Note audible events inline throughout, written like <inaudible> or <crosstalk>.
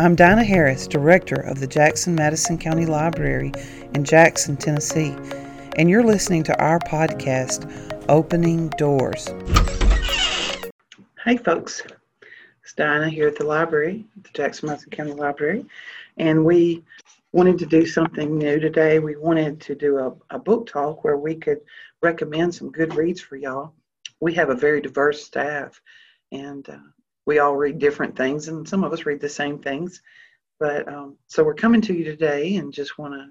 I'm Dinah Harris, Director of the Jackson Madison County Library in Jackson, Tennessee, and you're listening to our podcast, Opening Doors. Hey, folks. It's Dinah here at the library, the Jackson Madison County Library, and we wanted to do something new today. We wanted to do a, a book talk where we could recommend some good reads for y'all. We have a very diverse staff, and uh, we all read different things, and some of us read the same things. But um, so we're coming to you today and just want to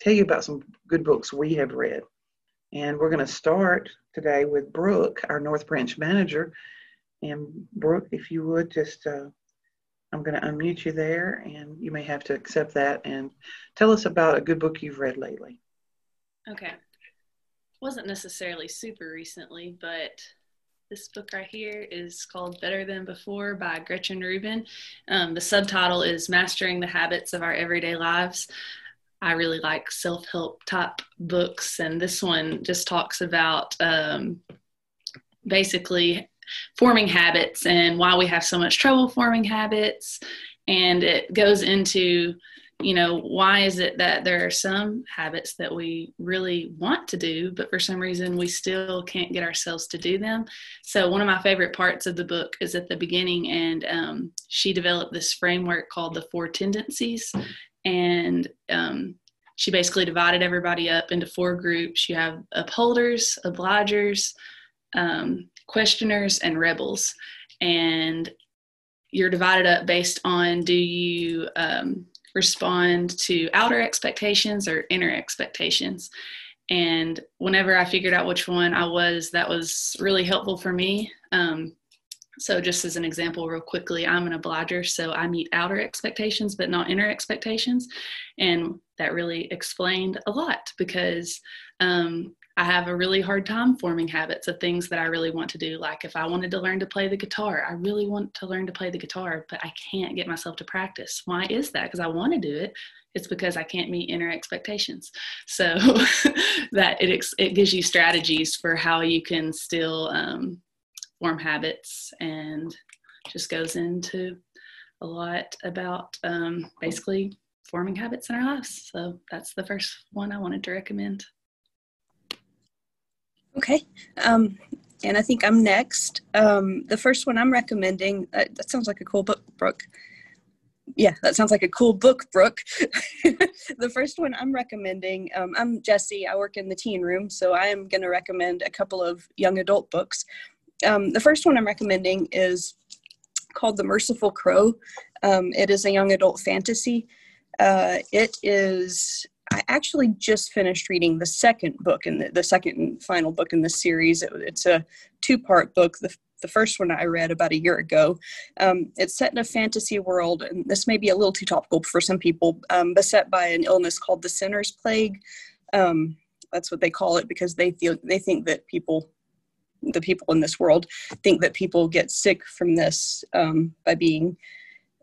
tell you about some good books we have read. And we're going to start today with Brooke, our North Branch manager. And Brooke, if you would just, uh, I'm going to unmute you there, and you may have to accept that and tell us about a good book you've read lately. Okay. Wasn't necessarily super recently, but this book right here is called Better Than Before by Gretchen Rubin. Um, the subtitle is Mastering the Habits of Our Everyday Lives. I really like self help type books, and this one just talks about um, basically forming habits and why we have so much trouble forming habits. And it goes into you know, why is it that there are some habits that we really want to do, but for some reason we still can't get ourselves to do them? So, one of my favorite parts of the book is at the beginning, and um, she developed this framework called the four tendencies. And um, she basically divided everybody up into four groups. You have upholders, obligers, um, questioners, and rebels. And you're divided up based on do you um, respond to outer expectations or inner expectations. And whenever I figured out which one I was, that was really helpful for me. Um, so, just as an example, real quickly, I'm an obliger, so I meet outer expectations but not inner expectations. And that really explained a lot because um, I have a really hard time forming habits of things that I really want to do. Like if I wanted to learn to play the guitar, I really want to learn to play the guitar, but I can't get myself to practice. Why is that? Because I want to do it. It's because I can't meet inner expectations. So <laughs> that it it gives you strategies for how you can still um, form habits, and just goes into a lot about um, basically forming habits in our lives. So that's the first one I wanted to recommend. Okay. Um, and I think I'm next. Um, the first one I'm recommending, uh, that sounds like a cool book, Brooke. Yeah, that sounds like a cool book, Brooke. <laughs> the first one I'm recommending, um, I'm Jesse. I work in the teen room, so I am going to recommend a couple of young adult books. Um, the first one I'm recommending is called The Merciful Crow. Um, it is a young adult fantasy. Uh, it is I actually just finished reading the second book in the, the second and final book in the series. It, it's a two part book. The, the first one I read about a year ago. Um, it's set in a fantasy world, and this may be a little too topical for some people, um, beset by an illness called the Sinner's Plague. Um, that's what they call it because they feel they think that people the people in this world think that people get sick from this um, by being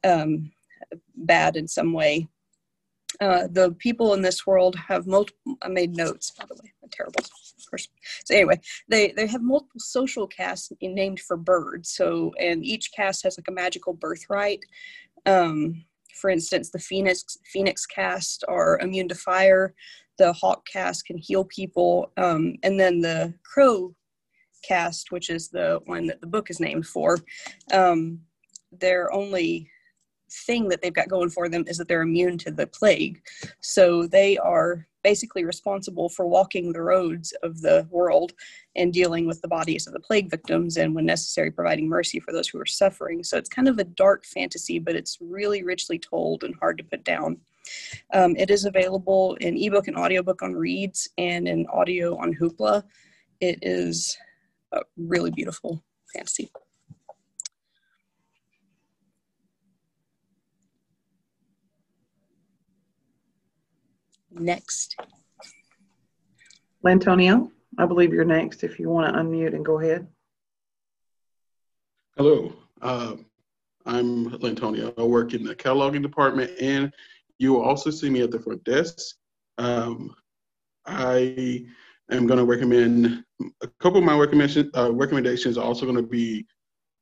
um, bad in some way uh, the people in this world have multiple. I made notes, by the way. I'm a terrible person. So anyway, they they have multiple social castes named for birds. So and each caste has like a magical birthright. Um, for instance, the phoenix phoenix caste are immune to fire. The hawk caste can heal people, um, and then the crow caste, which is the one that the book is named for, um, they're only thing that they've got going for them is that they're immune to the plague. So they are basically responsible for walking the roads of the world and dealing with the bodies of the plague victims and, when necessary, providing mercy for those who are suffering. So it's kind of a dark fantasy, but it's really richly told and hard to put down. Um, it is available in ebook and audiobook on Reads and in audio on Hoopla. It is a really beautiful fantasy. Next. Lantonio, I believe you're next if you want to unmute and go ahead. Hello, uh, I'm Lantonio. I work in the cataloging department, and you will also see me at the front desk. Um, I am going to recommend a couple of my recommendation, uh, recommendations are also going to be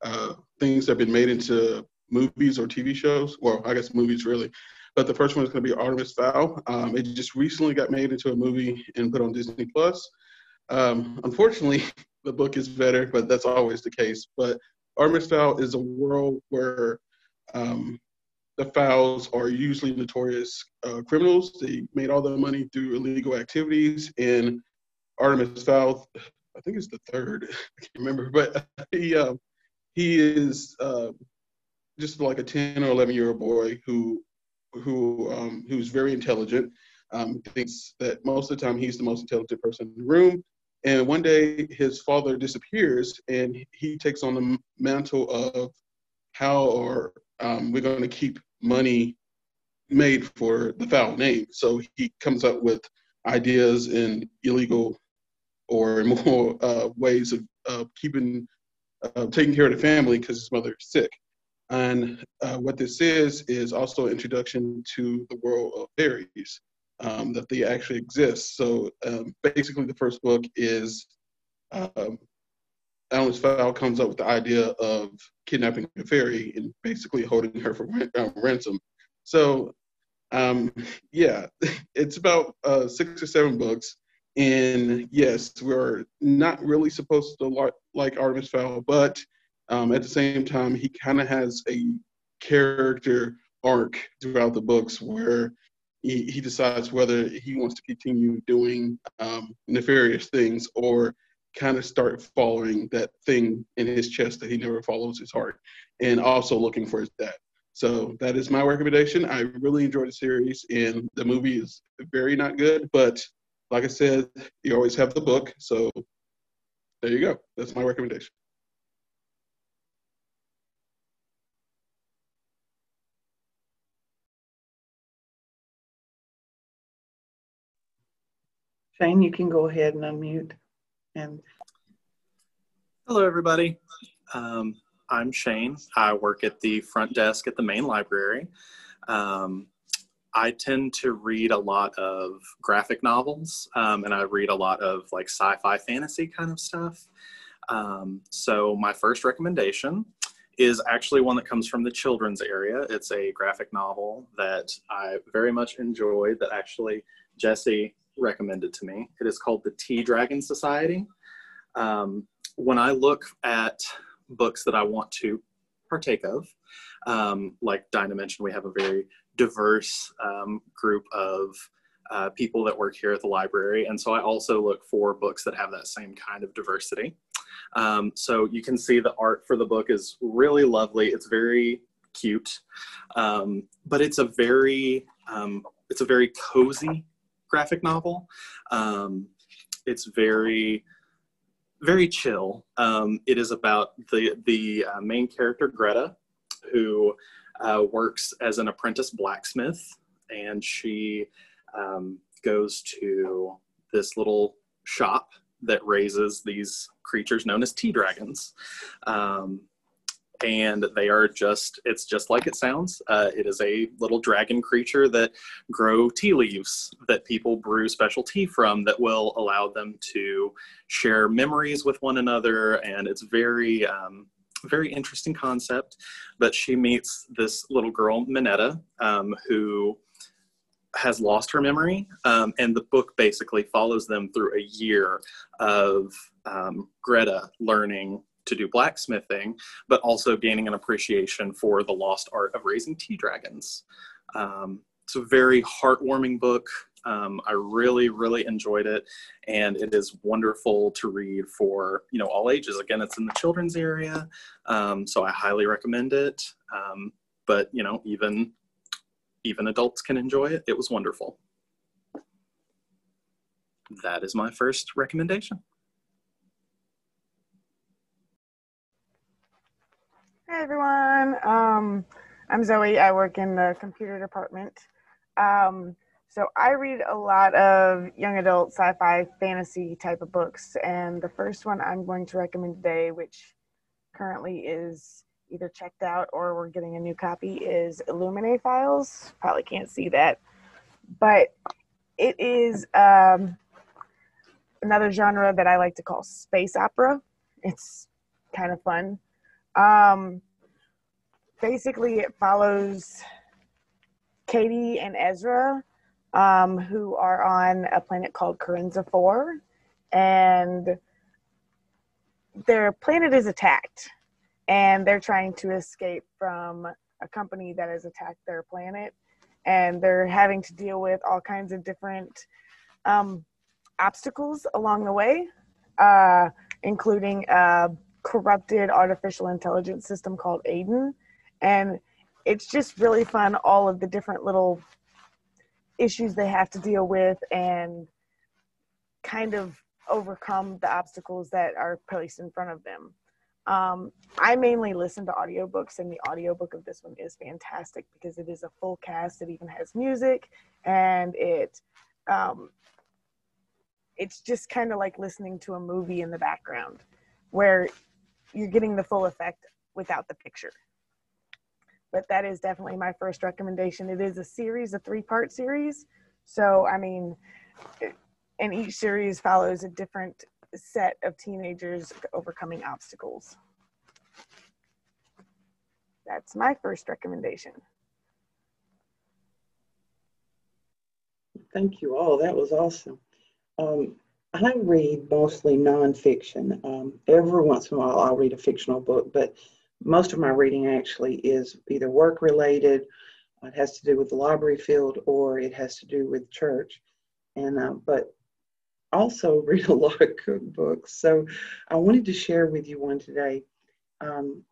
uh, things that have been made into movies or TV shows. Well, I guess movies really. But the first one is going to be Artemis Fowl. Um, it just recently got made into a movie and put on Disney Plus. Um, unfortunately, <laughs> the book is better, but that's always the case. But Artemis Fowl is a world where um, the fowls are usually notorious uh, criminals. They made all their money through illegal activities. And Artemis Fowl, I think it's the third, <laughs> I can't remember, but <laughs> he uh, he is uh, just like a 10 or 11 year old boy who who um, who's very intelligent. Um, thinks that most of the time he's the most intelligent person in the room. And one day his father disappears, and he takes on the mantle of how are um, we're going to keep money made for the Fowl name. So he comes up with ideas and illegal or <laughs> immoral uh, ways of, of keeping, uh, taking care of the family because his mother is sick. And uh, what this is, is also an introduction to the world of fairies, um, that they actually exist. So um, basically, the first book is um, Alice Fowl comes up with the idea of kidnapping a fairy and basically holding her for uh, ransom. So, um, yeah, <laughs> it's about uh, six or seven books. And yes, we're not really supposed to like Artemis Fowl, but um, at the same time, he kind of has a character arc throughout the books where he, he decides whether he wants to continue doing um, nefarious things or kind of start following that thing in his chest that he never follows his heart and also looking for his dad. So that is my recommendation. I really enjoyed the series and the movie is very not good, but like I said, you always have the book. So there you go. That's my recommendation. Shane, you can go ahead and unmute. And hello, everybody. Um, I'm Shane. I work at the front desk at the main library. Um, I tend to read a lot of graphic novels, um, and I read a lot of like sci-fi fantasy kind of stuff. Um, so my first recommendation is actually one that comes from the children's area. It's a graphic novel that I very much enjoyed. That actually Jesse recommended to me. It is called the Tea Dragon Society. Um, when I look at books that I want to partake of, um, like Dinah mentioned, we have a very diverse um, group of uh, people that work here at the library. And so I also look for books that have that same kind of diversity. Um, so you can see the art for the book is really lovely. It's very cute, um, but it's a very, um, it's a very cozy graphic novel. Um, it's very very chill. Um, it is about the the uh, main character Greta, who uh, works as an apprentice blacksmith, and she um, goes to this little shop that raises these creatures known as tea dragons. Um, and they are just it's just like it sounds. Uh, it is a little dragon creature that grow tea leaves that people brew special tea from that will allow them to share memories with one another. And it's very um, very interesting concept but she meets this little girl minetta um, who has lost her memory um, and the book basically follows them through a year of um, greta learning to do blacksmithing, but also gaining an appreciation for the lost art of raising tea dragons. Um, it's a very heartwarming book. Um, I really, really enjoyed it, and it is wonderful to read for you know all ages. Again, it's in the children's area, um, so I highly recommend it. Um, but you know, even even adults can enjoy it. It was wonderful. That is my first recommendation. Hey everyone, um, I'm Zoe. I work in the computer department. Um, so I read a lot of young adult sci-fi fantasy type of books, and the first one I'm going to recommend today, which currently is either checked out or we're getting a new copy, is Illuminae Files. Probably can't see that, but it is um, another genre that I like to call space opera. It's kind of fun um, basically, it follows Kady and Ezra, um, who are on a planet called Kerenza 4. And their planet is attacked. And they're trying to escape from a company that has attacked their planet. And they're having to deal with all kinds of different um, obstacles along the way, uh, including a corrupted artificial intelligence system called AIDAN. And it's just really fun, all of the different little issues they have to deal with and kind of overcome the obstacles that are placed in front of them. Um, I mainly listen to audiobooks, and the audiobook of this one is fantastic because it is a full cast. It even has music, and it um, it's just kind of like listening to a movie in the background, where you're getting the full effect without the picture. But that is definitely my first recommendation. It is a series, a three-part series. So I mean, and each series follows a different set of teenagers overcoming obstacles. That's my first recommendation. Thank you all. That was awesome. Um, I read mostly nonfiction. Um, every once in a while, I'll read a fictional book, but most of my reading actually is either work related, it has to do with the library field, or it has to do with church. And uh, but also <laughs> read a lot of cookbooks. So I wanted to share with you one today. Um,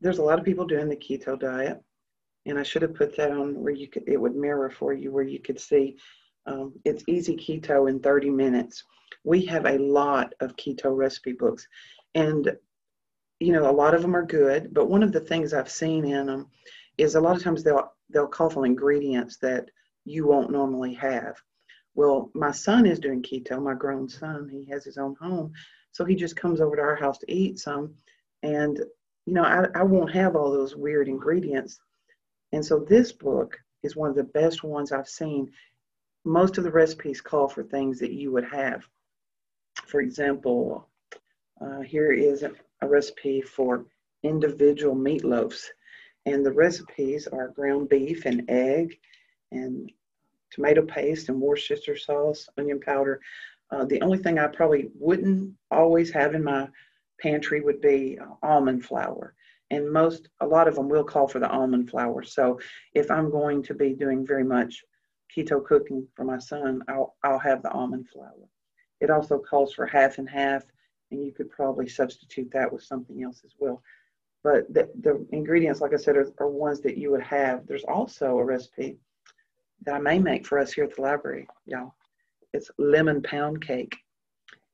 there's a lot of people doing the keto diet, and I should have put that on where you could it would mirror for you where you could see um, it's easy keto in 30 minutes. We have a lot of keto recipe books, and you know a lot of them are good. But one of the things I've seen in them is a lot of times they'll they'll call for ingredients that you won't normally have. Well, my son is doing keto, my grown son. He has his own home. So he just comes over to our house to eat some. And, you know, I, I won't have all those weird ingredients. And so this book is one of the best ones I've seen. Most of the recipes call for things that you would have. For example, uh, here is a, a recipe for individual meatloaves. And the recipes are ground beef and egg and tomato paste and Worcestershire sauce, onion powder. Uh, the only thing I probably wouldn't always have in my pantry would be almond flour. And most, a lot of them will call for the almond flour. So if I'm going to be doing very much keto cooking for my son, I'll, I'll have the almond flour. It also calls for half and half, and you could probably substitute that with something else as well. But the, the ingredients, like I said, are, are ones that you would have. There's also a recipe that I may make for us here at the library, y'all. It's lemon pound cake,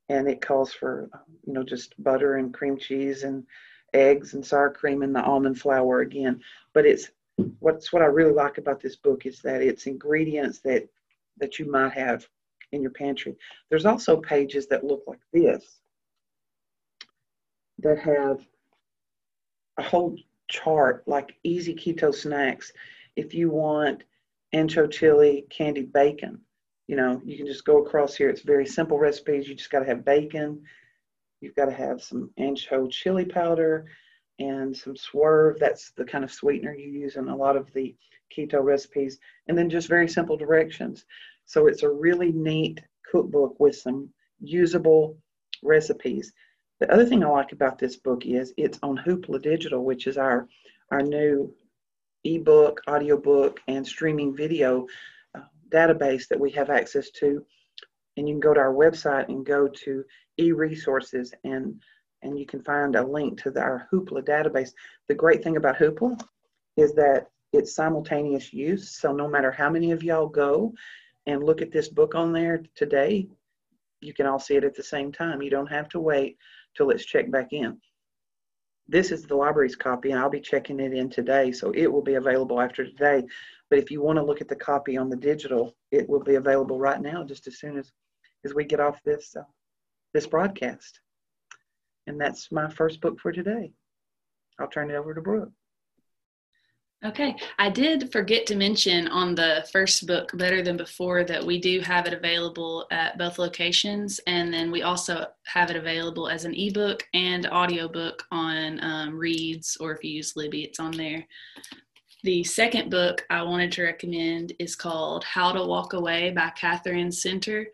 and it calls for you know just butter and cream cheese and eggs and sour cream and the almond flour again. But it's what's what I really like about this book is that it's ingredients that that you might have in your pantry. There's also pages that look like this that have a whole chart like easy keto snacks. If you want ancho chili, candied bacon. You know, you can just go across here. It's very simple recipes. You just got to have bacon. You've got to have some ancho chili powder and some swerve. That's the kind of sweetener you use in a lot of the keto recipes. And then just very simple directions. So it's a really neat cookbook with some usable recipes. The other thing I like about this book is it's on Hoopla Digital, which is our our new ebook, audiobook, and streaming video uh, database that we have access to. And you can go to our website and go to e-resources and and you can find a link to the, our Hoopla database. The great thing about Hoopla is that it's simultaneous use. So no matter how many of y'all go and look at this book on there today, you can all see it at the same time. You don't have to wait till it's checked back in. This is the library's copy, and I'll be checking it in today, so it will be available after today. But if you want to look at the copy on the digital, it will be available right now, just as soon as, as we get off this uh, this broadcast. And that's my first book for today. I'll turn it over to Brooke. Okay, I did forget to mention on the first book, Better Than Before, that we do have it available at both locations, and then we also have it available as an ebook and audiobook on um, Reads, or if you use Libby, it's on there. The second book I wanted to recommend is called How to Walk Away by Katherine Center.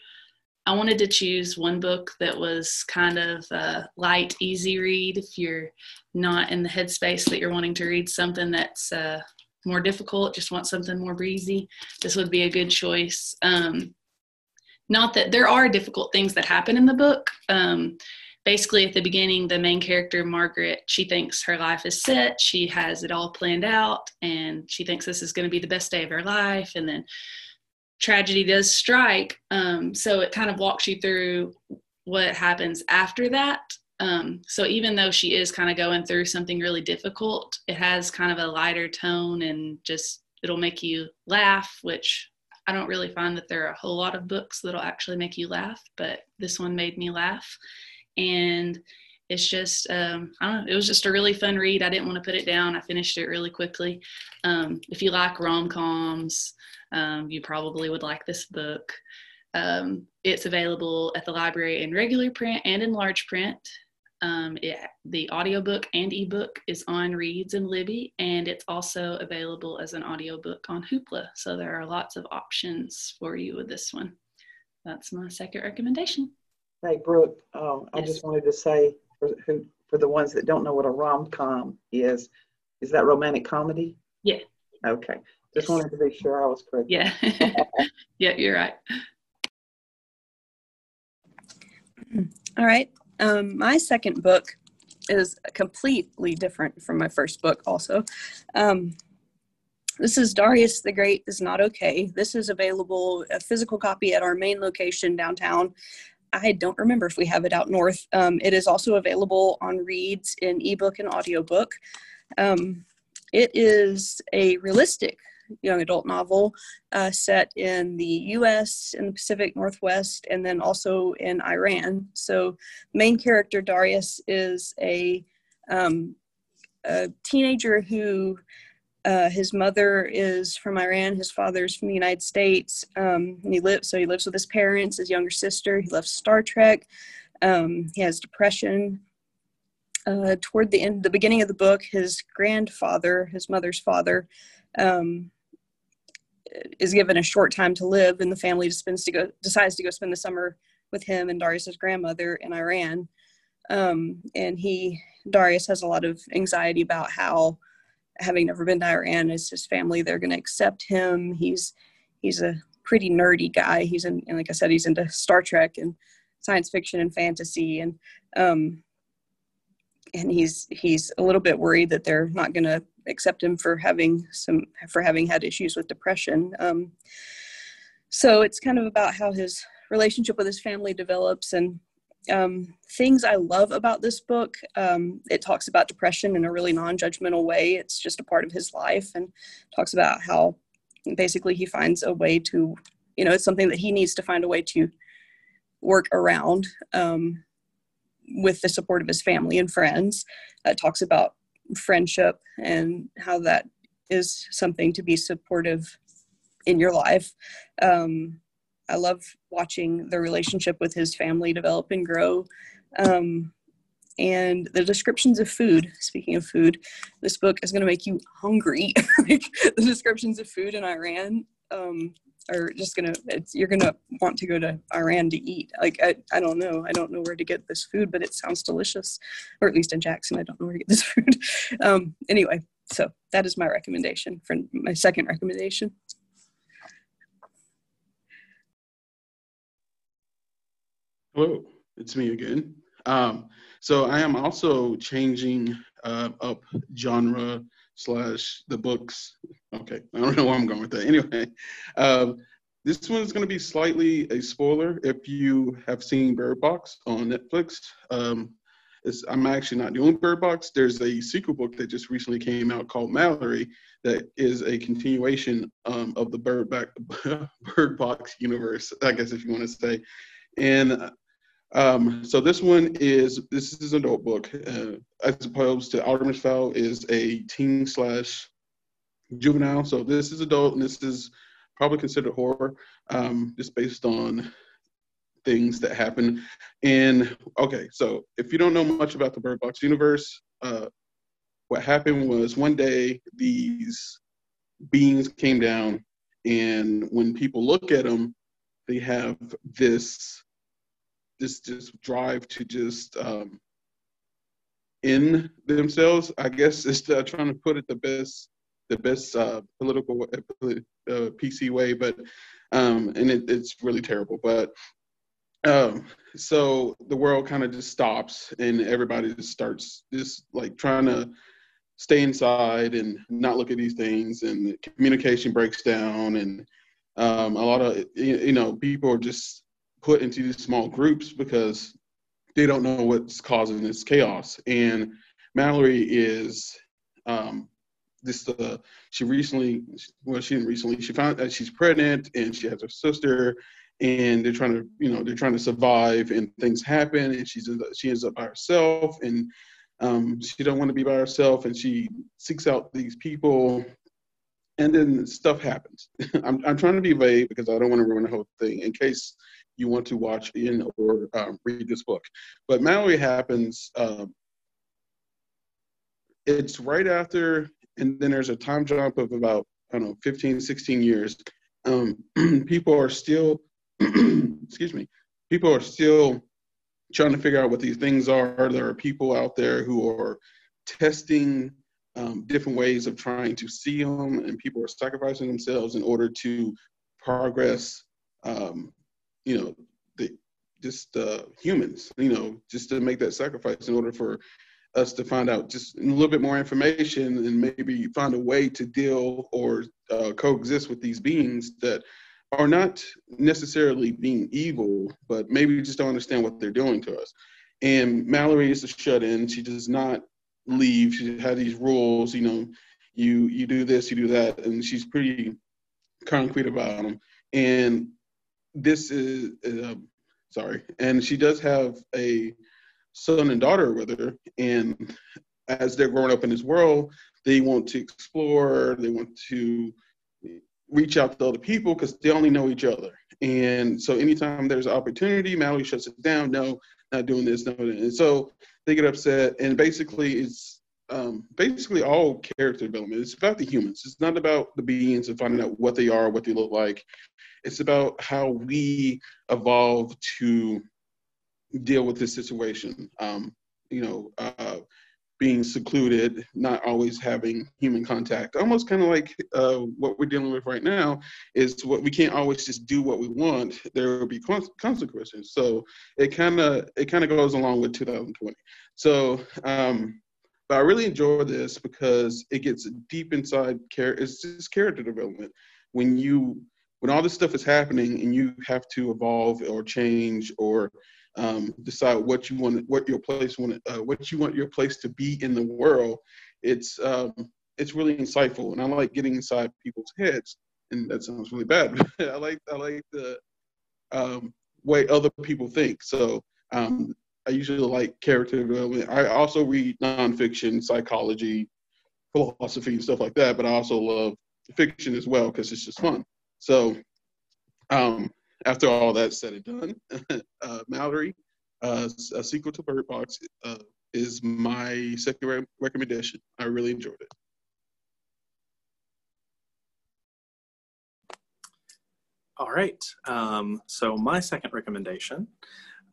I wanted to choose one book that was kind of a light, easy read if you're not in the headspace that you're wanting to read something that's uh, more difficult, just want something more breezy. This would be a good choice. Um, not that there are difficult things that happen in the book. Um, basically, at the beginning, the main character, Margaret, she thinks her life is set. She has it all planned out, and she thinks this is going to be the best day of her life. And then tragedy does strike. Um, so it kind of walks you through what happens after that. Um, so even though she is kind of going through something really difficult, it has kind of a lighter tone and just it'll make you laugh, which I don't really find that there are a whole lot of books that'll actually make you laugh, but this one made me laugh. And it's just um, I don't know. It was just a really fun read. I didn't want to put it down. I finished it really quickly. Um, if you like rom coms, um, you probably would like this book. Um, it's available at the library in regular print and in large print. Um, it, the audiobook and ebook is on Reads and Libby, and it's also available as an audiobook on Hoopla. So there are lots of options for you with this one. That's my second recommendation. Hey, Brooke, um, I just wanted to say for, who, for the ones that don't know what a rom com is, is that romantic comedy? Yeah. Okay. Just wanted to be sure I was correct. Yeah. <laughs> yeah, you're right. <clears throat> All right. Um, my second book is completely different from my first book, also. Um, this is Darius the Great is Not Okay. This is available, a physical copy at our main location downtown. I don't remember if we have it out north. Um, it is also available on Reads in ebook and audiobook. Um, it is a realistic young adult novel uh, set in the US, in the Pacific Northwest, and then also in Iran. So, main character Darius is a, um, a teenager who. Uh, his mother is from Iran. His father's from the United States. Um, he lives so he lives with his parents, his younger sister. He loves Star Trek. Um, he has depression. Uh, toward the end, the beginning of the book, his grandfather, his mother's father, um, is given a short time to live, and the family decides to go decides to go spend the summer with him and Darius's grandmother in Iran. Um, and he Darius has a lot of anxiety about how, having never been to Iran, is his family they're going to accept him. He's he's a pretty nerdy guy. He's in, and like I said, he's into Star Trek and science fiction and fantasy, and um, and he's he's a little bit worried that they're not going to accept him for having some for having had issues with depression. Um, so it's kind of about how his relationship with his family develops and um, things I love about this book. Um, it talks about depression in a really non-judgmental way. It's just a part of his life and talks about how basically he finds a way to, you know, it's something that he needs to find a way to work around um, with the support of his family and friends. It talks about friendship and how that is something to be supportive in your life. Um, I love watching the relationship with his family develop and grow. Um, and the descriptions of food, speaking of food, this book is going to make you hungry. <laughs> like the descriptions of food in Iran um, are just going to, you're gonna want to go to iran to eat. Like I, I don't know. I don't know where to get this food but it sounds delicious. Or at least in jackson i don't know where to get this <laughs> food. Um anyway so that is my recommendation for my second recommendation hello it's me again um so i am also changing uh, up genre slash the books. Okay, I don't know where I'm going with that. <laughs> Anyway, um, this one is going to be slightly a spoiler if you have seen Bird Box on Netflix. Um, I'm actually not doing Bird Box. There's a sequel book that just recently came out called Mallory that is a continuation um, of the Bird, back, <laughs> Bird Box universe, I guess if you want to say. And um, so this one is this is an adult book, uh, as opposed to Artemis Fowl is a teen slash juvenile. So this is adult, and this is probably considered horror, um, just based on things that happen. And okay, so if you don't know much about the Bird Box universe, uh, what happened was one day these beings came down, and when people look at them, they have this this just drive to just um, in themselves. I guess is uh, trying to put it the best the best uh, political uh, PC way, but um, and it, it's really terrible. But um, so the world kind of just stops, and everybody just starts just like trying to stay inside and not look at these things, and communication breaks down, and um, a lot of you know people are just put into these small groups because they don't know what's causing this chaos. And Mallory is um, this. Uh, she recently, well, she didn't recently. She found that she's pregnant and she has her sister, and they're trying to, you know, they're trying to survive. And things happen, and she's she ends up by herself, and um, she don't want to be by herself, and she seeks out these people. And then stuff happens. <laughs> I'm, I'm trying to be vague because I don't want to ruin the whole thing in case you want to watch in or um, read this book. But Mallory happens, um, it's right after, and then there's a time jump of about, I don't know, 15, 16 years. Um, <clears throat> people are still, <clears throat> excuse me, people are still trying to figure out what these things are. There are people out there who are testing um, different ways of trying to see them, and people are sacrificing themselves in order to progress um, you know, the, just uh, humans, you know, just to make that sacrifice in order for us to find out just a little bit more information and maybe find a way to deal or uh, coexist with these beings that are not necessarily being evil, but maybe just don't understand what they're doing to us. And Mallory is a shut in. She does not leave. She had these rules, you know, you you do this, you do that, and she's pretty concrete about them. And this is uh, sorry, and she does have a son and daughter with her, and as they're growing up in this world, they want to explore, they want to reach out to other people because they only know each other. And so anytime there's an opportunity, Mallory shuts it down. No, not doing this, no. And so they get upset. And basically, it's um, basically all character development. It's about the humans. It's not about the beings and finding out what they are, what they look like. It's about how we evolve to deal with this situation. Um, you know, uh, being secluded, not always having human contact. Almost kind of like uh, what we're dealing with right now is what we can't always just do what we want. There will be consequences. So it kind of it kind of goes along with 2020. So, um, but I really enjoy this because it gets deep inside character. It's just character development. When you when all this stuff is happening and you have to evolve or change or um, decide what you want, what your place want, uh, what you want your place to be in the world, it's um, it's really insightful. And I like getting inside people's heads. And that sounds really bad. <laughs> I like I like the um, way other people think. So um, I usually like character development. I also read nonfiction, psychology, philosophy, and stuff like that. But I also love fiction as well because it's just fun. So um, after all that said and done, <laughs> uh, Mallory, uh, a sequel to Bird Box, uh, is my second re- recommendation. I really enjoyed it. All right. Um, so my second recommendation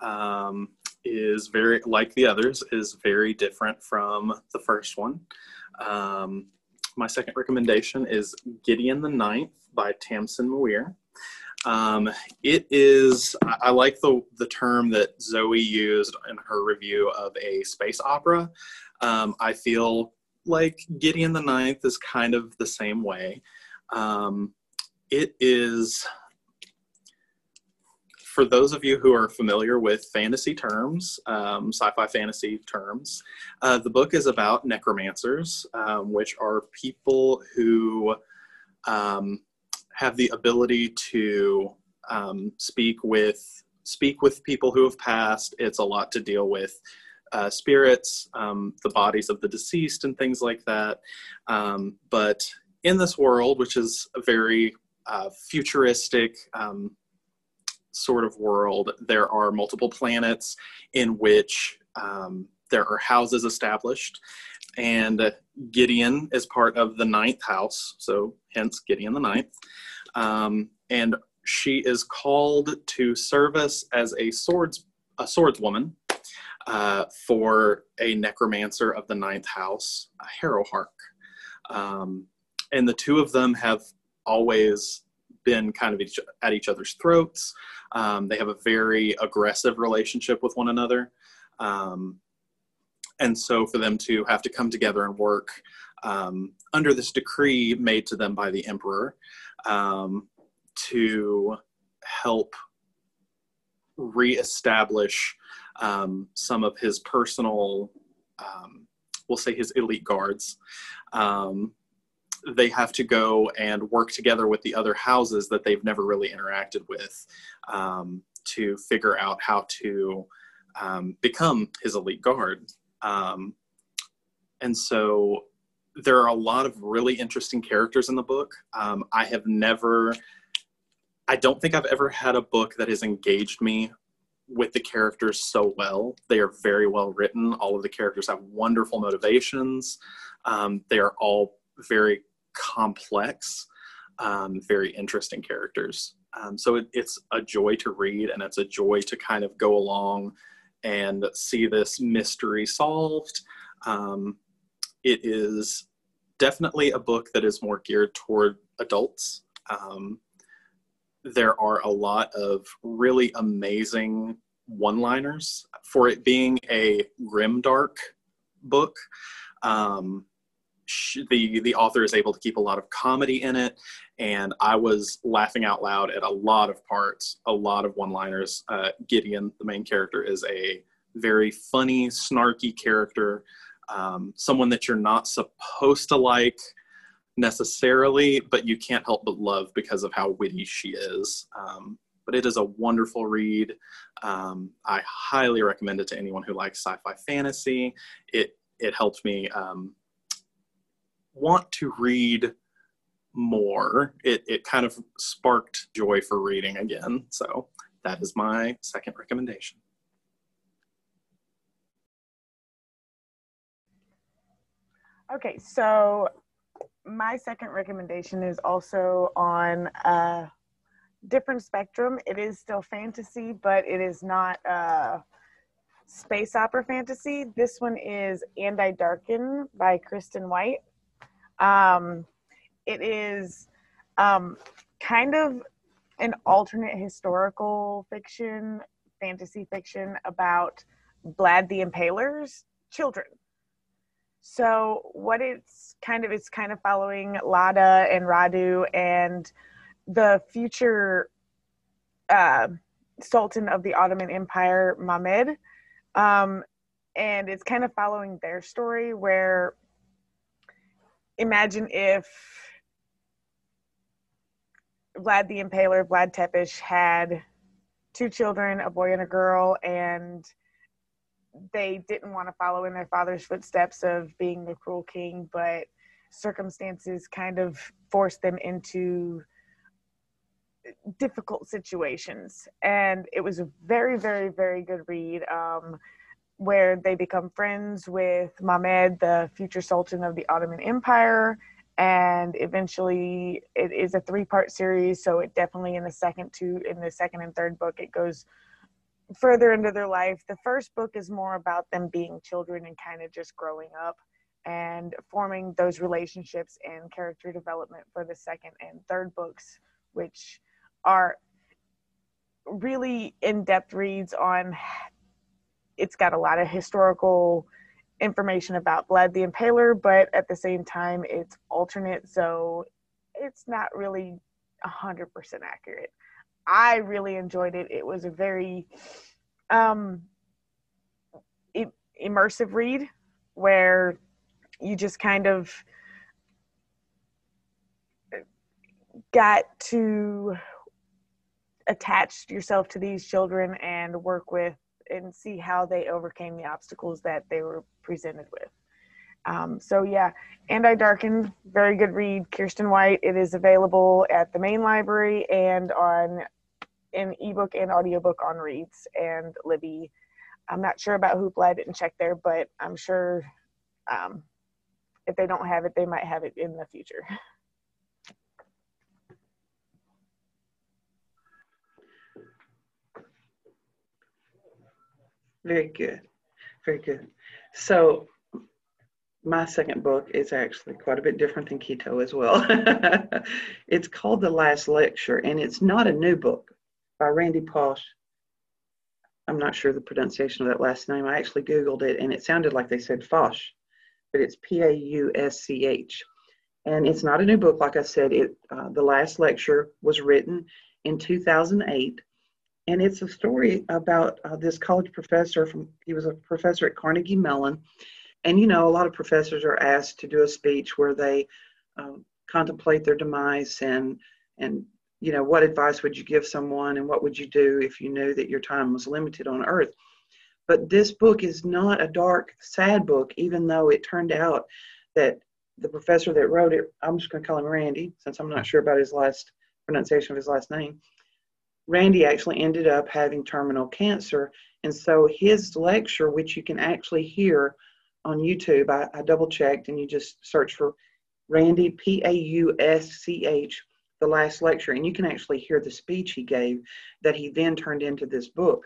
um, is very like the others is very different from the first one. Um, my second recommendation is Gideon the Ninth by Tamsin Muir. Um, it is, I, like the, the term that Zoe used in her review of a space opera. Um, I feel like Gideon the Ninth is kind of the same way. Um, it is, for those of you who are familiar with fantasy terms, um, sci-fi fantasy terms, uh, the book is about necromancers, um, which are people who um, have the ability to um, speak with speak with people who have passed. It's a lot to deal with uh, spirits, um, the bodies of the deceased, and things like that. Um, but in this world, which is a very uh, futuristic um, sort of world, there are multiple planets in which um, there are houses established, and Gideon is part of the ninth house, so hence Gideon the ninth. Um, and she is called to service as a swords a swordswoman uh, for a necromancer of the ninth house, Harrowhark. Um, and the two of them have always been kind of each, at each other's throats. Um, they have a very aggressive relationship with one another. Um, and so for them to have to come together and work um, under this decree made to them by the emperor um, to help reestablish um, some of his personal, um, we'll say his elite guards. Um, they have to go and work together with the other houses that they've never really interacted with um, to figure out how to become his elite guard. Um, and so there are a lot of really interesting characters in the book. Um, I have never, I don't think I've ever had a book that has engaged me with the characters so well. They are very well written. All of the characters have wonderful motivations. Um, they are all very complex, um, very interesting characters. Um, so it, it's a joy to read and it's a joy to kind of go along and see this mystery solved. Um, it is definitely a book that is more geared toward adults. Um, there are a lot of really amazing one liners for it being a grim dark book. Um, the the author is able to keep a lot of comedy in it. And i was laughing out loud at a lot of parts a lot of one liners uh, gideon the main character is a very funny snarky character um, someone that you're not supposed to like necessarily but you can't help but love because of how witty she is. Um, but it is a wonderful read. Um, i highly recommend it to anyone who likes sci-fi fantasy. It it helped me um, want to read more, it, it kind of sparked joy for reading again. So that is my second recommendation. Okay, so my second recommendation is also on a different spectrum. It is still fantasy, but it is not uh, space opera fantasy. This one is And I Darken by Kristen White. Um, it is um, kind of an alternate historical fiction, fantasy fiction about Vlad the Impaler's children. So what it's kind of it's kind of following Lada and Radu and the future uh, Sultan of the Ottoman Empire, Mehmed. Um, and it's kind of following their story where imagine if Vlad the Impaler, Vlad Țepeș, had two children, a boy and a girl, and they didn't want to follow in their father's footsteps of being the cruel king, but circumstances kind of forced them into difficult situations. And it was a very, very, very good read. Um, where they become friends with Mehmed, the future Sultan of the Ottoman Empire. And eventually, it is a three-part series. So it definitely in the second two, in the second and third book, it goes further into their life. The first book is more about them being children and kind of just growing up and forming those relationships and character development for the second and third books, which are really in-depth reads on it's got a lot of historical information about Vlad the Impaler, but at the same time, it's alternate, so it's not really 100% accurate. I really enjoyed it. It was a very um, immersive read where you just kind of got to attach yourself to these children and work with and see how they overcame the obstacles that they were presented with. Um, so yeah, and I darkened, very good read, Kiersten White. It is available at the main library and on an ebook and audiobook on Reads and Libby. I'm not sure about Hoopla. I didn't check there, but I'm sure um, if they don't have it, they might have it in the future. <laughs> Very good. Very good. So my second book is actually quite a bit different than Keto as well. <laughs> it's called The Last Lecture, and it's not a new book by Randy Pausch. I'm not sure the pronunciation of that last name. I actually Googled it, and it sounded like they said Fosh, but it's P A U S C H. And it's not a new book, like I said. It uh, the last lecture was written in 2008 and it's a story about uh, this college professor from he was a professor at carnegie mellon. And you know a lot of professors are asked to do a speech where they uh, contemplate their demise and and you know what advice would you give someone and what would you do if you knew that your time was limited on earth? But this book is not a dark sad book even though it turned out that the professor that wrote it i'm just going to call him randy since i'm not <laughs> sure about his last pronunciation of his last name Randy actually ended up having terminal cancer. And so his lecture, which you can actually hear on YouTube, I, I double checked and you just search for Randy, P A U S C H, the last lecture, and you can actually hear the speech he gave that he then turned into this book.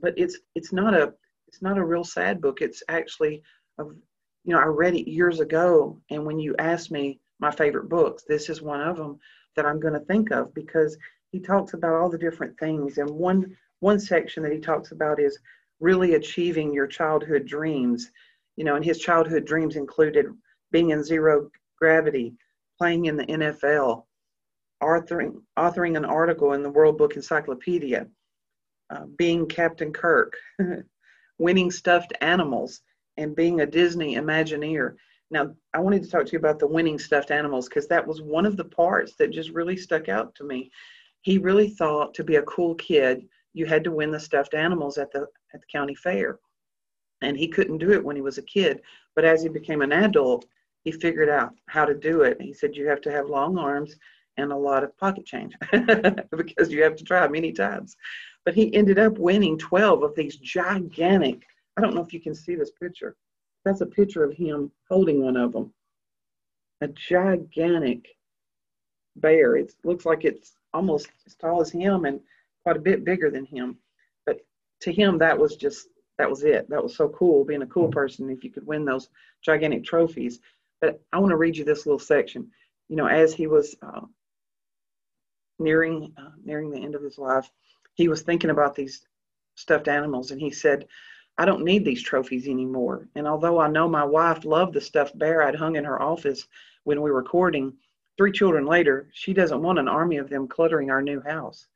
But it's it's not a it's not a real sad book. It's actually a, you know I read it years ago, and when you asked me my favorite books, this is one of them that I'm going to think of because he talks about all the different things and one one section that he talks about is really achieving your childhood dreams. You know and his childhood dreams included being in zero gravity playing in the nfl authoring authoring an article in the world book encyclopedia uh, being captain kirk <laughs> winning stuffed animals and being a disney imagineer. Now i wanted to talk to you about the winning stuffed animals because that was one of the parts that just really stuck out to me he really thought to be a cool kid, you had to win the stuffed animals at the at the county fair. And he couldn't do it when he was a kid, but as he became an adult, he figured out how to do it. He said you have to have long arms and a lot of pocket change <laughs> because you have to try many times. But he ended up winning 12 of these gigantic, I don't know if you can see this picture. That's a picture of him holding one of them. A gigantic bear. It looks like it's almost as tall as him and quite a bit bigger than him. But to him, that was just that was it. That was so cool being a cool mm-hmm. person if you could win those gigantic trophies. But I want to read you this little section. You know, as he was uh, nearing uh, nearing the end of his life, he was thinking about these stuffed animals, and he said, "I don't need these trophies anymore." And although I know my wife loved the stuffed bear I'd hung in her office when we were courting, Three children later, she doesn't want an army of them cluttering our new house.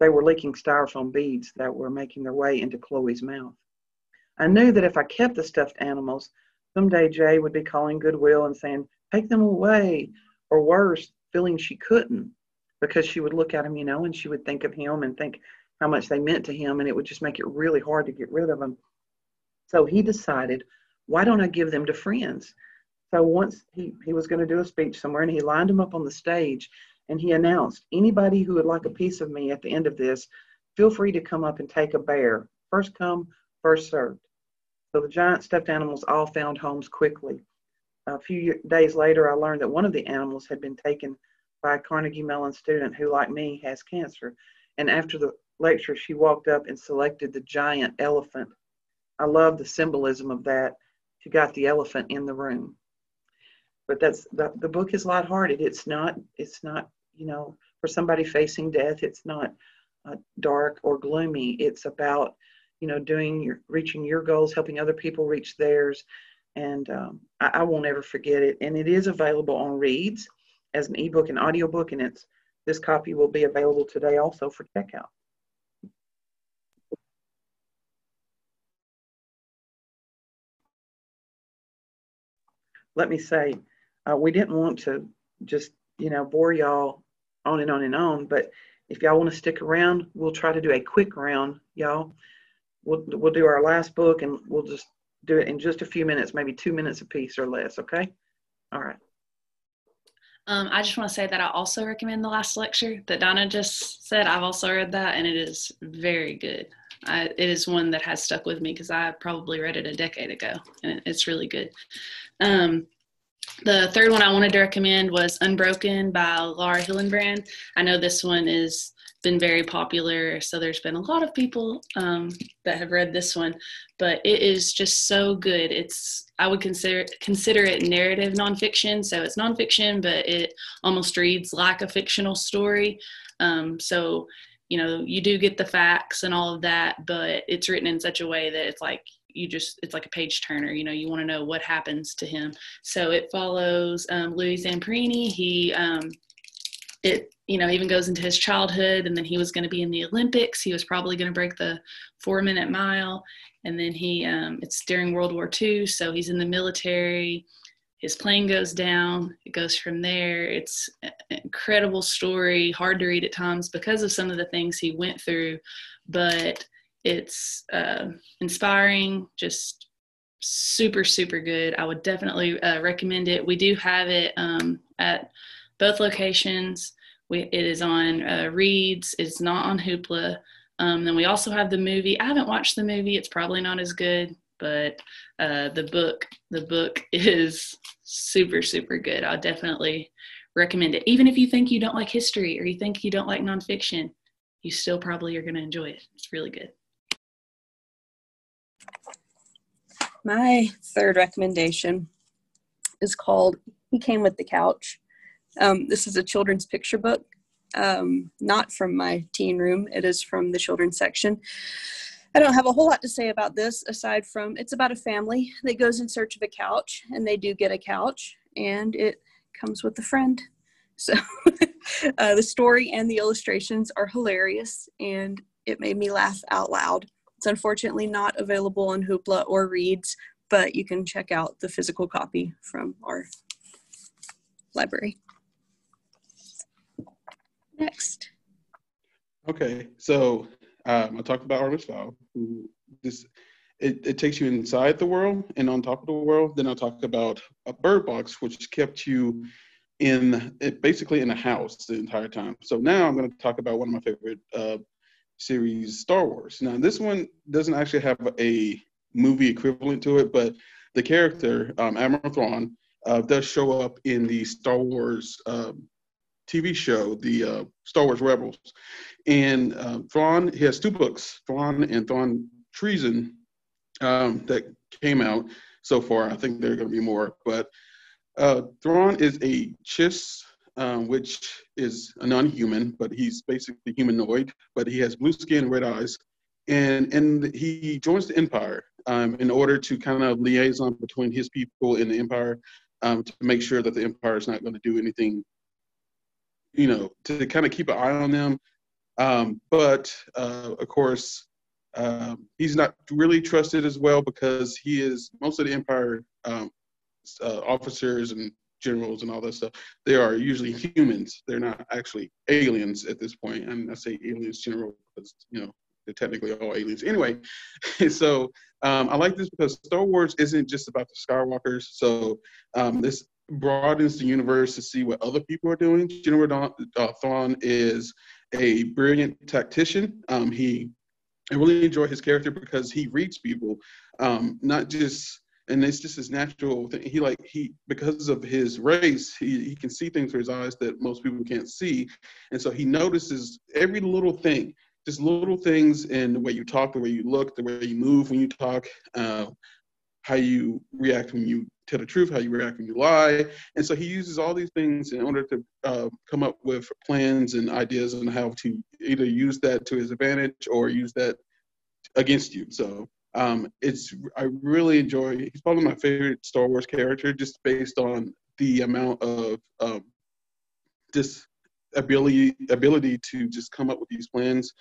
They were leaking styrofoam beads that were making their way into Chloe's mouth. I knew that if I kept the stuffed animals, someday Jai would be calling Goodwill and saying, Take them away, or worse, feeling she couldn't because she would look at him, you know, and she would think of him and think how much they meant to him, and it would just make it really hard to get rid of them. So he decided, why don't I give them to friends? So once he, he was going to do a speech somewhere and he lined them up on the stage and he announced, anybody who would like a piece of me at the end of this, feel free to come up and take a bear. First come, first served. So the giant stuffed animals all found homes quickly. A few days later, I learned that one of the animals had been taken by a Carnegie Mellon student who, like me, has cancer. And after the lecture, she walked up and selected the giant elephant. I love the symbolism of that. She got the elephant in the room but that's the, the book is lighthearted. It's not it's not you know for somebody facing death. It's not uh, dark or gloomy. It's about you know doing your reaching your goals, helping other people reach theirs, and um, I, I won't ever forget it. And it is available on Reads as an ebook and audiobook, and it's this copy will be available today also for checkout. Let me say, uh, we didn't want to just, you know, bore y'all on and on and on. But if y'all want to stick around, we'll try to do a quick round, y'all. We'll, we'll do our last book and we'll just do it in just a few minutes, maybe two minutes apiece or less, okay? All right. Um, I just want to say that I also recommend the last lecture that Donna just said. I've also read that, and it is very good. I, it is one that has stuck with me because I probably read it a decade ago, and it's really good. Um, the third one I wanted to recommend was Unbroken by Laura Hillenbrand. I know this one has been very popular, so there's been a lot of people um, that have read this one, but it is just so good. It's I would consider consider it narrative nonfiction, so it's nonfiction, but it almost reads like a fictional story. Um, so you know you do get the facts and all of that, but it's written in such a way that it's like you just it's like a page turner you know you want to know what happens to him. So it follows um, louis zamperini. He um, it you know even goes into his childhood and then he was going to be in the olympics. He was probably going to break the four minute mile. And then he um, it's during world war ii so he's in the military. His plane goes down. It goes from there. It's an incredible story hard to read at times because of some of the things he went through. But it's uh, inspiring just super super good i would definitely uh, recommend it we do have it um, at both locations we, it is on uh, Reads. It's not on Hoopla. Um, then we also have the movie. I haven't watched the movie. It's probably not as good, but uh, the book the book <laughs> is super super good. i'll definitely recommend it. Even if you think you don't like history or you think you don't like nonfiction, you still probably are going to enjoy it. It's really good. My third recommendation is called He Came with the Couch um, this is a children's picture book, um, not from my teen room. It is from the children's section. I don't have a whole lot to say about this aside from it's about a family that goes in search of a couch and they do get a couch and it comes with a friend. So <laughs> uh, the story and the illustrations are hilarious and it made me laugh out loud. It's unfortunately not available on Hoopla or Reads, but you can check out the physical copy from our library. Next. Okay, so um, I talked about Artemis Fowl, who this it, it takes you inside the world and on top of the world. Then I'll talk about a bird box, which kept you in it basically in a house the entire time. So now I'm going to talk about one of my favorite uh, series, Star Wars. Now this one doesn't actually have a movie equivalent to it, but the character um, Admiral Thrawn uh, does show up in the Star Wars um, TV show, the uh, Star Wars Rebels. And uh, Thrawn, he has two books, Thrawn and Thrawn Treason, um, that came out so far. I think there are going to be more. But uh, Thrawn is a Chiss, um, which is a non-human, but he's basically humanoid. But he has blue skin, red eyes, and and he joins the Empire um, in order to kind of liaison between his people and the Empire um, to make sure that the Empire is not going to do anything you know, to kind of keep an eye on them. Um, but uh, of course, um, he's not really trusted as well because he is most of the Empire um, uh, officers and generals and all that stuff. They are usually humans. They're not actually aliens at this point. And I say aliens general because you know they're technically all aliens. Anyway, <laughs> so um, I like this because Star Wars isn't just about the Skywalkers. So um, this broadens the universe to see what other people are doing. General uh, Thrawn is a brilliant tactician. Um, he, I really enjoy his character because he reads people, um, not just, and it's just his natural thing. He like he because of his race, he he can see things through his eyes that most people can't see, and so he notices every little thing, just little things in the way you talk, the way you look, the way you move when you talk. Uh, how you react when you tell the truth, how you react when you lie. And so he uses all these things in order to uh, come up with plans and ideas on how to either use that to his advantage or use that against you. So um, it's I really enjoy. He's probably my favorite Star Wars character, just based on the amount of um, just ability ability to just come up with these plans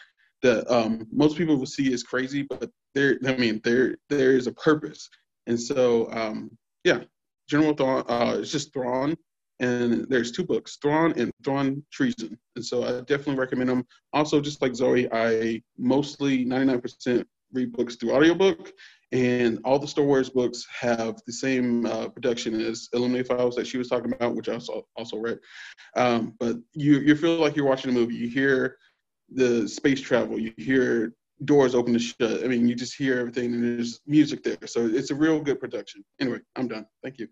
that um, most people will see as crazy, but there I mean there there is a purpose. And so um, yeah, General Thrawn. Uh, it's just Thrawn, and there's two books, Thrawn and Thrawn Treason. And so I definitely recommend them. Also, just like Zoe, I mostly 99% read books through audiobook, And all the Star Wars books have the same uh, production as Illuminae Files that she was talking about, which I also also read. Um, but you you feel like you're watching a movie. You hear the space travel. You hear doors open and shut. I mean, you just hear everything, and there's music there. So it's a real good production. Anyway, I'm done. Thank you.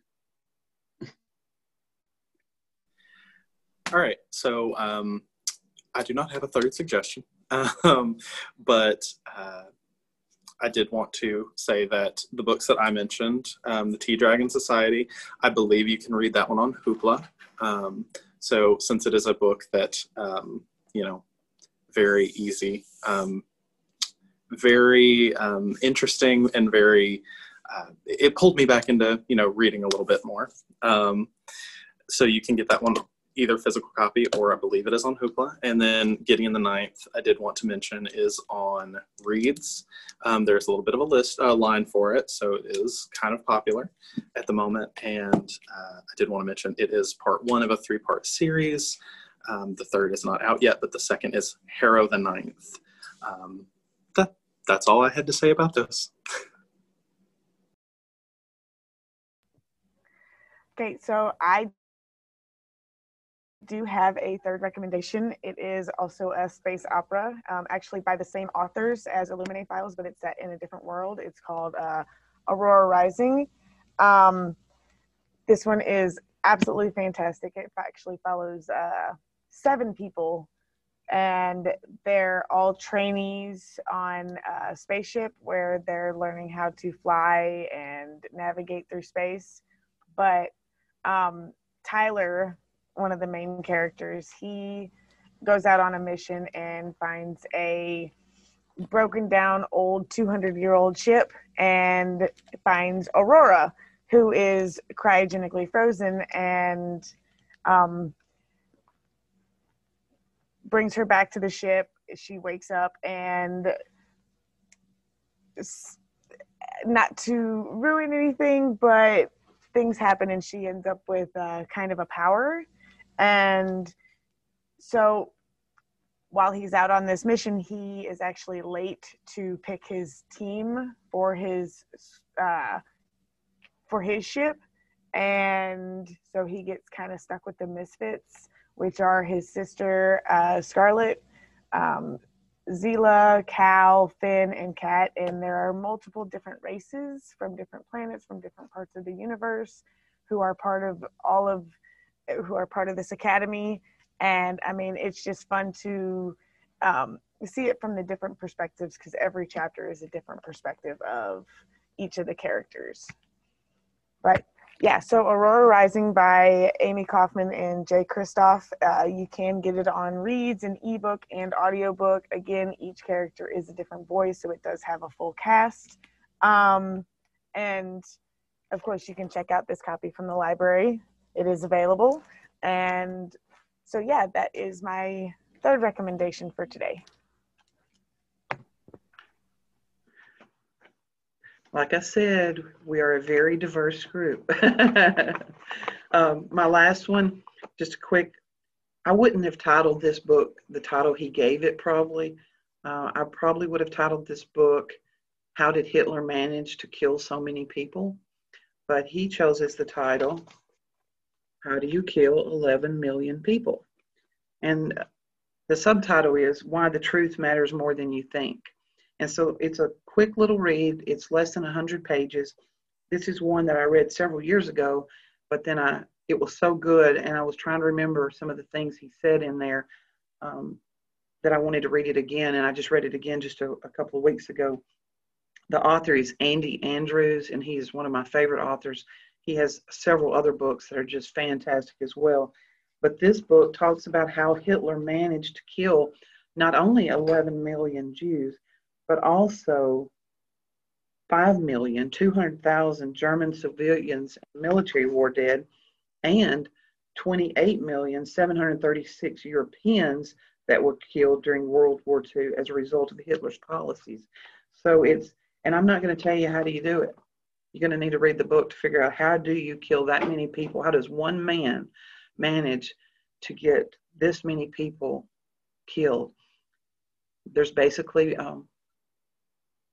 All right. So um, I do not have a third suggestion, <laughs> um, but uh, I did want to say that the books that I mentioned, um, the Tea Dragon Society, I believe you can read that one on Hoopla. Um, so since it is a book that um, you know, very easy, um, very um, interesting, and very uh, it pulled me back into you know reading a little bit more. Um, so you can get that one either physical copy or I believe it is on Hoopla. And then Gideon the Ninth, I did want to mention, is on Reads. Um, there's a little bit of a list uh, line for it, so it is kind of popular at the moment. And uh, I did want to mention it is part one of a three part series. Um, the third is not out yet, but the second is Harrow the Ninth. Um, that, that's all I had to say about this. Okay, so I do have a third recommendation. It is also a space opera, um, actually by the same authors as Illuminae Files, but it's set in a different world. It's called uh, Aurora Rising. Um, this one is absolutely fantastic. It actually follows uh, seven people, and they're all trainees on a spaceship where they're learning how to fly and navigate through space. But um, Tyler, one of the main characters, he goes out on a mission and finds a broken down old 200 year old ship and finds Aurora, who is cryogenically frozen and um, brings her back to the ship. She wakes up and not to ruin anything, but things happen and she ends up with uh, kind of a power and so while he's out on this mission, he is actually late to pick his team for his uh, for his ship, and so he gets kind of stuck with the misfits, which are his sister uh, Scarlett, um, Zila, Kal, Finn, and Kat, and there are multiple different races from different planets, from different parts of the universe, who are part of all of who are part of this academy. And I mean, it's just fun to um, see it from the different perspectives because every chapter is a different perspective of each of the characters. But yeah, so Aurora Rising by Amie Kaufman and Jay Kristoff. Uh, you can get it on reads and ebook and audiobook. Again, each character is a different voice, so it does have a full cast. Um, and of course, you can check out this copy from the library it is available. And so, yeah, that is my third recommendation for today. Like I said, we are a very diverse group. <laughs> um, my last one, just a quick, I wouldn't have titled this book the title he gave it probably. Uh, I probably would have titled this book, How Did Hitler Manage to Kill So Many People? But he chose as the title, how do you kill 11 million people? And the subtitle is Why the Truth Matters More Than You Think. And so it's a quick little read, it's less than 100 pages. This is one that I read several years ago, but then I it was so good, and I was trying to remember some of the things he said in there um, that I wanted to read it again, and I just read it again just a, a couple of weeks ago. The author is Andy Andrews, and he is one of my favorite authors. He has several other books that are just fantastic as well. But this book talks about how Hitler managed to kill not only 11 million Jews, but also 5,200,000 German civilians and military war dead, and 28,736 Europeans that were killed during World War II as a result of Hitler's policies. So it's, and I'm not going to tell you how do you do it you're going to need to read the book to figure out how do you kill that many people how does one man manage to get this many people killed there's basically um,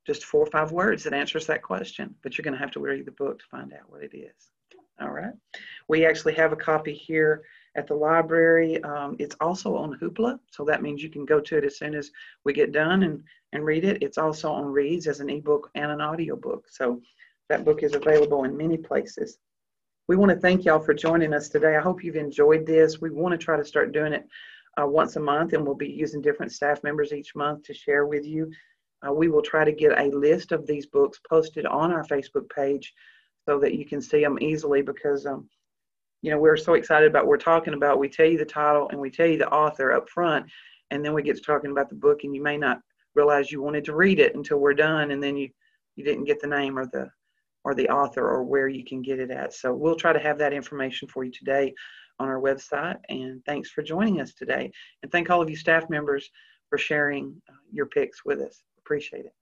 just four or five words that answers that question, but you're going to have to read the book to find out what it is. All right. We actually have a copy here at the library. Um, it's also on Hoopla, so that means you can go to it as soon as we get done and, and read it. It's also on Reads as an ebook and an audiobook. So that book is available in many places. We want to thank y'all for joining us today. I hope you've enjoyed this. We want to try to start doing it uh, once a month, and we'll be using different staff members each month to share with you. Uh, we will try to get a list of these books posted on our Facebook page so that you can see them easily because um, you know we're so excited about what we're talking about we tell you the title and we tell you the author up front and then we get to talking about the book and you may not realize you wanted to read it until we're done and then you you didn't get the name or the or the author or where you can get it at. So we'll try to have that information for you today on our website. And thanks for joining us today. And thank all of you staff members for sharing uh, your picks with us. Appreciate it